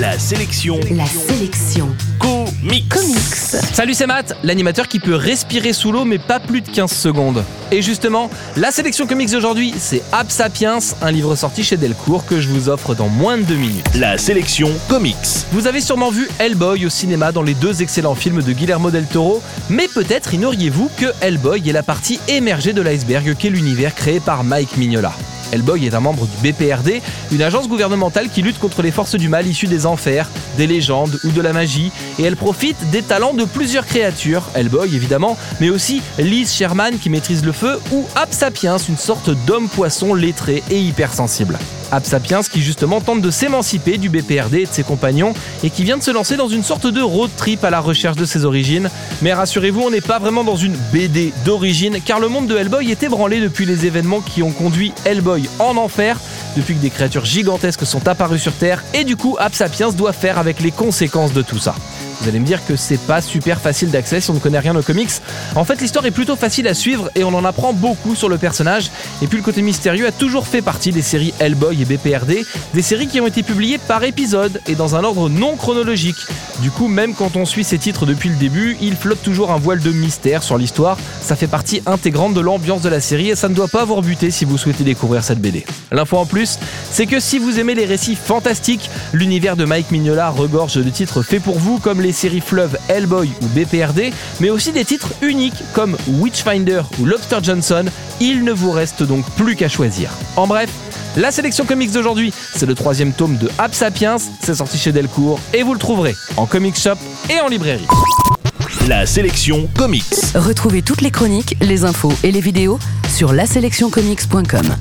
La sélection La sélection comics. comics. Salut c'est Matt, l'animateur qui peut respirer sous l'eau mais pas plus de 15 secondes. Et justement, la sélection comics d'aujourd'hui, c'est Ab Sapiens, un livre sorti chez Delcourt que je vous offre dans moins de deux minutes. La sélection comics. Vous avez sûrement vu Hellboy au cinéma dans les deux excellents films de Guillermo del Toro, mais peut-être ignoriez-vous que Hellboy est la partie émergée de l'iceberg qu'est l'univers créé par Mike Mignola. Hellboy est un membre du BPRD, une agence gouvernementale qui lutte contre les forces du mal issues des enfers, des légendes ou de la magie, et elle profite des talents de plusieurs créatures, Hellboy évidemment, mais aussi Liz Sherman qui maîtrise le feu, ou Ab Sapiens, une sorte d'homme-poisson lettré et hypersensible. Ab Sapiens qui justement tente de s'émanciper du BPRD et de ses compagnons et qui vient de se lancer dans une sorte de road trip à la recherche de ses origines. Mais rassurez-vous, on n'est pas vraiment dans une BD d'origine car le monde de Hellboy est ébranlé depuis les événements qui ont conduit Hellboy en enfer, depuis que des créatures gigantesques sont apparues sur Terre et du coup Ab Sapiens doit faire avec les conséquences de tout ça. Vous allez me dire que c'est pas super facile d'accès si on ne connaît rien aux comics. En fait, l'histoire est plutôt facile à suivre et on en apprend beaucoup sur le personnage. Et puis le côté mystérieux a toujours fait partie des séries Hellboy et BPRD, des séries qui ont été publiées par épisode et dans un ordre non chronologique. Du coup, même quand on suit ces titres depuis le début, il flotte toujours un voile de mystère sur l'histoire. Ça fait partie intégrante de l'ambiance de la série et ça ne doit pas vous buter si vous souhaitez découvrir cette BD. L'info en plus, c'est que si vous aimez les récits fantastiques, l'univers de Mike Mignola regorge de titres faits pour vous comme les séries Fleuve, Hellboy ou BPRD, mais aussi des titres uniques comme Witchfinder ou Lobster Johnson. Il ne vous reste donc plus qu'à choisir. En bref, la sélection comics d'aujourd'hui, c'est le troisième tome de Ab Sapiens, c'est sorti chez Delcourt et vous le trouverez en comic shop et en librairie. La sélection comics. Retrouvez toutes les chroniques, les infos et les vidéos sur laselectioncomics.com.